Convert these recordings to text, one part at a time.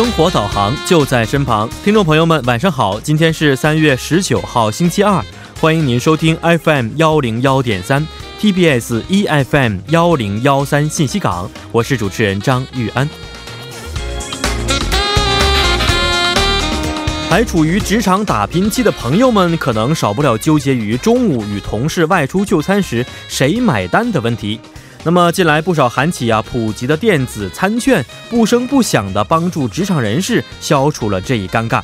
生活导航就在身旁，听众朋友们，晚上好！今天是三月十九号，星期二，欢迎您收听 FM 幺零幺点三 TBS EFM 幺零幺三信息港，我是主持人张玉安。还处于职场打拼期的朋友们，可能少不了纠结于中午与同事外出就餐时谁买单的问题。那么近来不少韩企啊普及的电子餐券，不声不响地帮助职场人士消除了这一尴尬。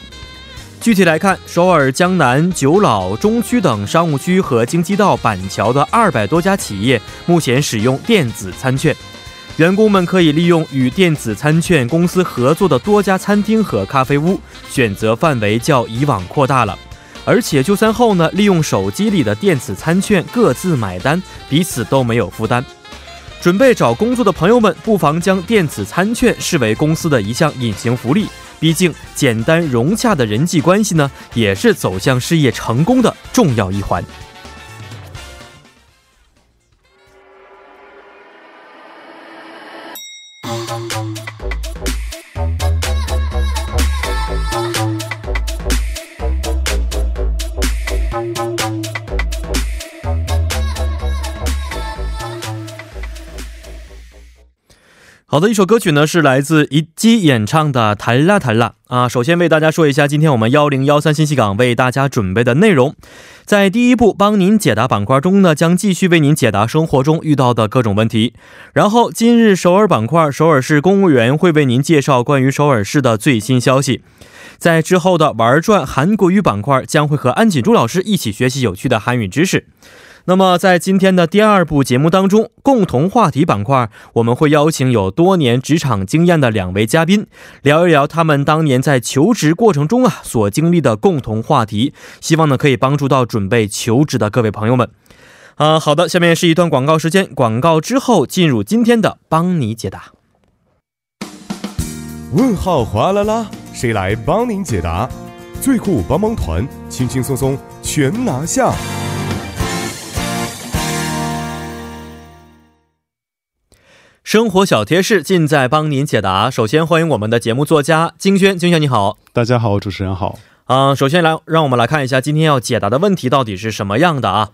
具体来看，首尔江南、九老、中区等商务区和京畿道板桥的二百多家企业目前使用电子餐券，员工们可以利用与电子餐券公司合作的多家餐厅和咖啡屋，选择范围较以往扩大了。而且就餐后呢，利用手机里的电子餐券各自买单，彼此都没有负担。准备找工作的朋友们，不妨将电子餐券视为公司的一项隐形福利。毕竟，简单融洽的人际关系呢，也是走向事业成功的重要一环。好的，一首歌曲呢是来自一基演唱的《弹啦弹啦》啊。首先为大家说一下，今天我们幺零幺三信息港为大家准备的内容，在第一步帮您解答板块中呢，将继续为您解答生活中遇到的各种问题。然后今日首尔板块，首尔市公务员会为您介绍关于首尔市的最新消息。在之后的玩转韩国语板块，将会和安锦珠老师一起学习有趣的韩语知识。那么，在今天的第二部节目当中，共同话题板块，我们会邀请有多年职场经验的两位嘉宾，聊一聊他们当年在求职过程中啊所经历的共同话题，希望呢可以帮助到准备求职的各位朋友们。啊，好的，下面是一段广告时间，广告之后进入今天的帮你解答。问号哗啦啦，谁来帮您解答？最酷帮帮团，轻轻松松全拿下。生活小贴士尽在帮您解答。首先欢迎我们的节目作家金轩，金轩你好，大家好，主持人好。啊、首先来让我们来看一下今天要解答的问题到底是什么样的啊？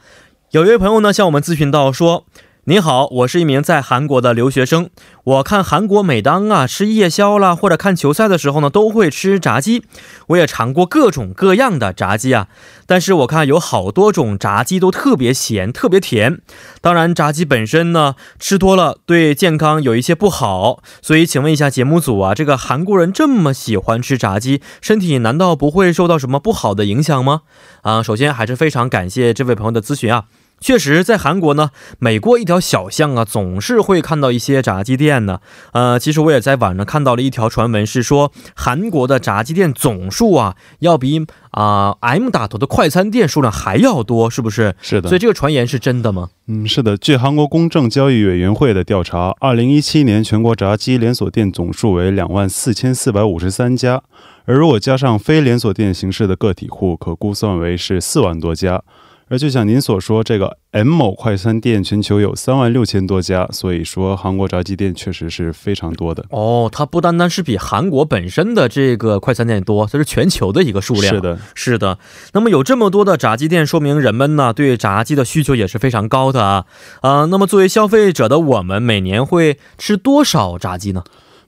有一位朋友呢向我们咨询到说。您好，我是一名在韩国的留学生。我看韩国每当啊吃夜宵啦，或者看球赛的时候呢，都会吃炸鸡。我也尝过各种各样的炸鸡啊，但是我看有好多种炸鸡都特别咸，特别甜。当然，炸鸡本身呢吃多了对健康有一些不好。所以，请问一下节目组啊，这个韩国人这么喜欢吃炸鸡，身体难道不会受到什么不好的影响吗？啊，首先还是非常感谢这位朋友的咨询啊。确实，在韩国呢，每过一条小巷啊，总是会看到一些炸鸡店呢。呃，其实我也在网上看到了一条传闻，是说韩国的炸鸡店总数啊，要比啊、M 打头的快餐店数量还要多，是不是？是的，所以这个传言是真的吗？嗯，是的。据韩国公正交易委员会的调查，二零一七年全国炸鸡连锁店总数为两万四千四百五十三家，而如果加上非连锁店形式的个体户，可估算为是四万多家。而就像您所说，这个 M 某快餐店全球有三万六千多家，所以说韩国炸鸡店确实是非常多的。哦，它不单单是比韩国本身的这个快餐店多，它是全球的一个数量。是的，是的。那么有这么多的炸鸡店，说明人们呢对炸鸡的需求也是非常高的啊。啊、那么作为消费者的我们，每年会吃多少炸鸡呢？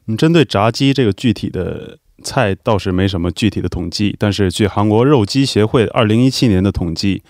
嗯，针对炸鸡这个具体的菜倒是没什么具体的统计，但是据韩国肉鸡协会二零一七年的统计。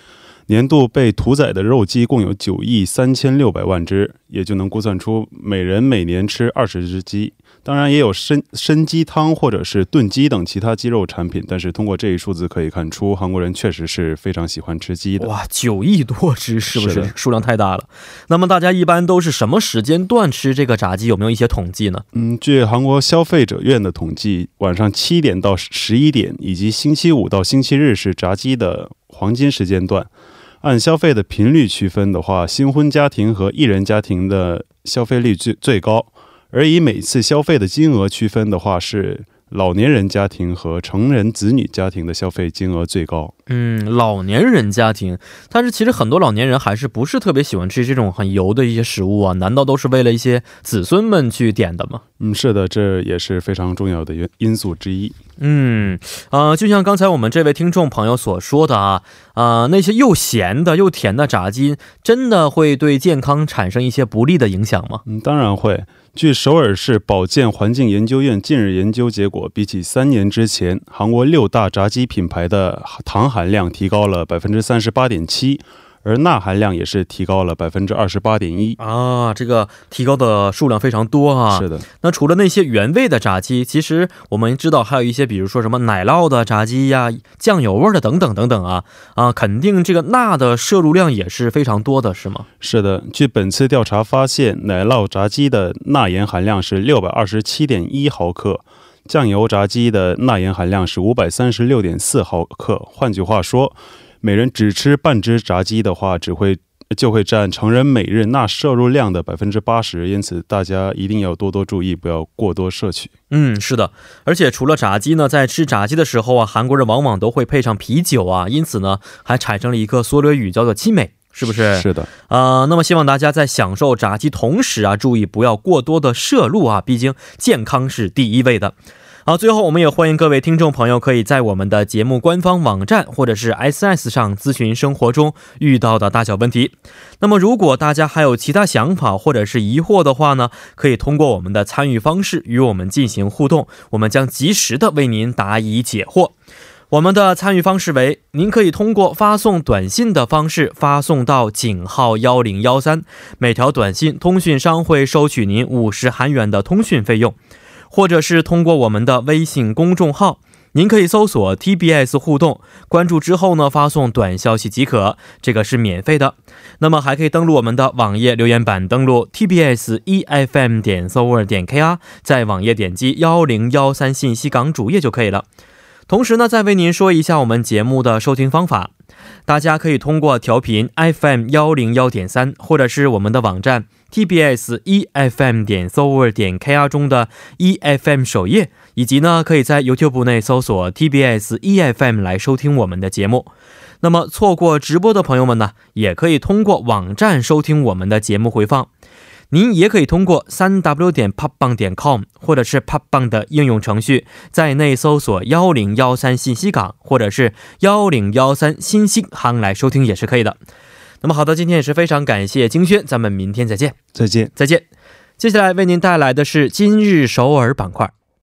年度被屠宰的肉鸡共有九亿三千六百万只，也就能估算出每人每年吃二十只鸡。当然，也有参参鸡汤或者是炖鸡等其他鸡肉产品。但是通过这一数字可以看出，韩国人确实是非常喜欢吃鸡的。哇，九亿多只，是不是？是数量太大了。那么大家一般都是什么时间段吃这个炸鸡？有没有一些统计呢？嗯，据韩国消费者院的统计，晚上七点到十一点以及星期五到星期日是炸鸡的黄金时间段。按消费的频率区分的话，新婚家庭和一人家庭的消费率最最高，而以每次消费的金额区分的话，是老年人家庭和成人子女家庭的消费金额最高。嗯，老年人家庭，但是其实很多老年人还是不是特别喜欢吃这种很油的一些食物啊？难道都是为了一些子孙们去点的吗？嗯，是的，这也是非常重要的原因素之一。嗯，呃，就像刚才我们这位听众朋友所说的啊，啊，那些又咸的又甜的炸鸡，真的会对健康产生一些不利的影响吗？嗯，当然会。据首尔市保健环境研究院近日研究结果，比起三年之前，韩国六大炸鸡品牌的糖含量提高了百分之三十八点七。而钠含量也是提高了百分之二十八点一啊，这个提高的数量非常多啊。是的，那除了那些原味的炸鸡，其实我们知道还有一些，比如说什么奶酪的炸鸡呀、酱油味的等等等等啊啊，肯定这个钠的摄入量也是非常多的，是吗？是的，据本次调查发现，奶酪炸鸡的钠盐含量是六百二十七点一毫克，酱油炸鸡的钠盐含量是五百三十六点四毫克。换句话说。每人只吃半只炸鸡的话，只会就会占成人每日钠摄入量的百分之八十，因此大家一定要多多注意，不要过多摄取。嗯，是的，而且除了炸鸡呢，在吃炸鸡的时候啊，韩国人往往都会配上啤酒啊，因此呢，还产生了一个缩略语叫做“鸡美”，是不是？是的。呃，那么希望大家在享受炸鸡同时啊，注意不要过多的摄入啊，毕竟健康是第一位的。好，最后我们也欢迎各位听众朋友可以在我们的节目官方网站或者是 S S 上咨询生活中遇到的大小问题。那么，如果大家还有其他想法或者是疑惑的话呢，可以通过我们的参与方式与我们进行互动，我们将及时的为您答疑解惑。我们的参与方式为：您可以通过发送短信的方式发送到井号幺零幺三，每条短信通讯商会收取您五十韩元的通讯费用。或者是通过我们的微信公众号，您可以搜索 TBS 互动，关注之后呢，发送短消息即可，这个是免费的。那么还可以登录我们的网页留言板，登录 TBS EFM 点 s o v e r 点 KR，在网页点击幺零幺三信息港主页就可以了。同时呢，再为您说一下我们节目的收听方法。大家可以通过调频 FM 幺零幺点三，或者是我们的网站 TBS EFM 点 s o v e r 点 KR 中的 EFM 首页，以及呢，可以在 YouTube 内搜索 TBS EFM 来收听我们的节目。那么错过直播的朋友们呢，也可以通过网站收听我们的节目回放。您也可以通过三 w 点 popbang 点 com 或者是 popbang 的应用程序，在内搜索幺零幺三信息港或者是幺零幺三新星行来收听也是可以的。那么好的，今天也是非常感谢金轩，咱们明天再见，再见，再见。接下来为您带来的是今日首尔板块。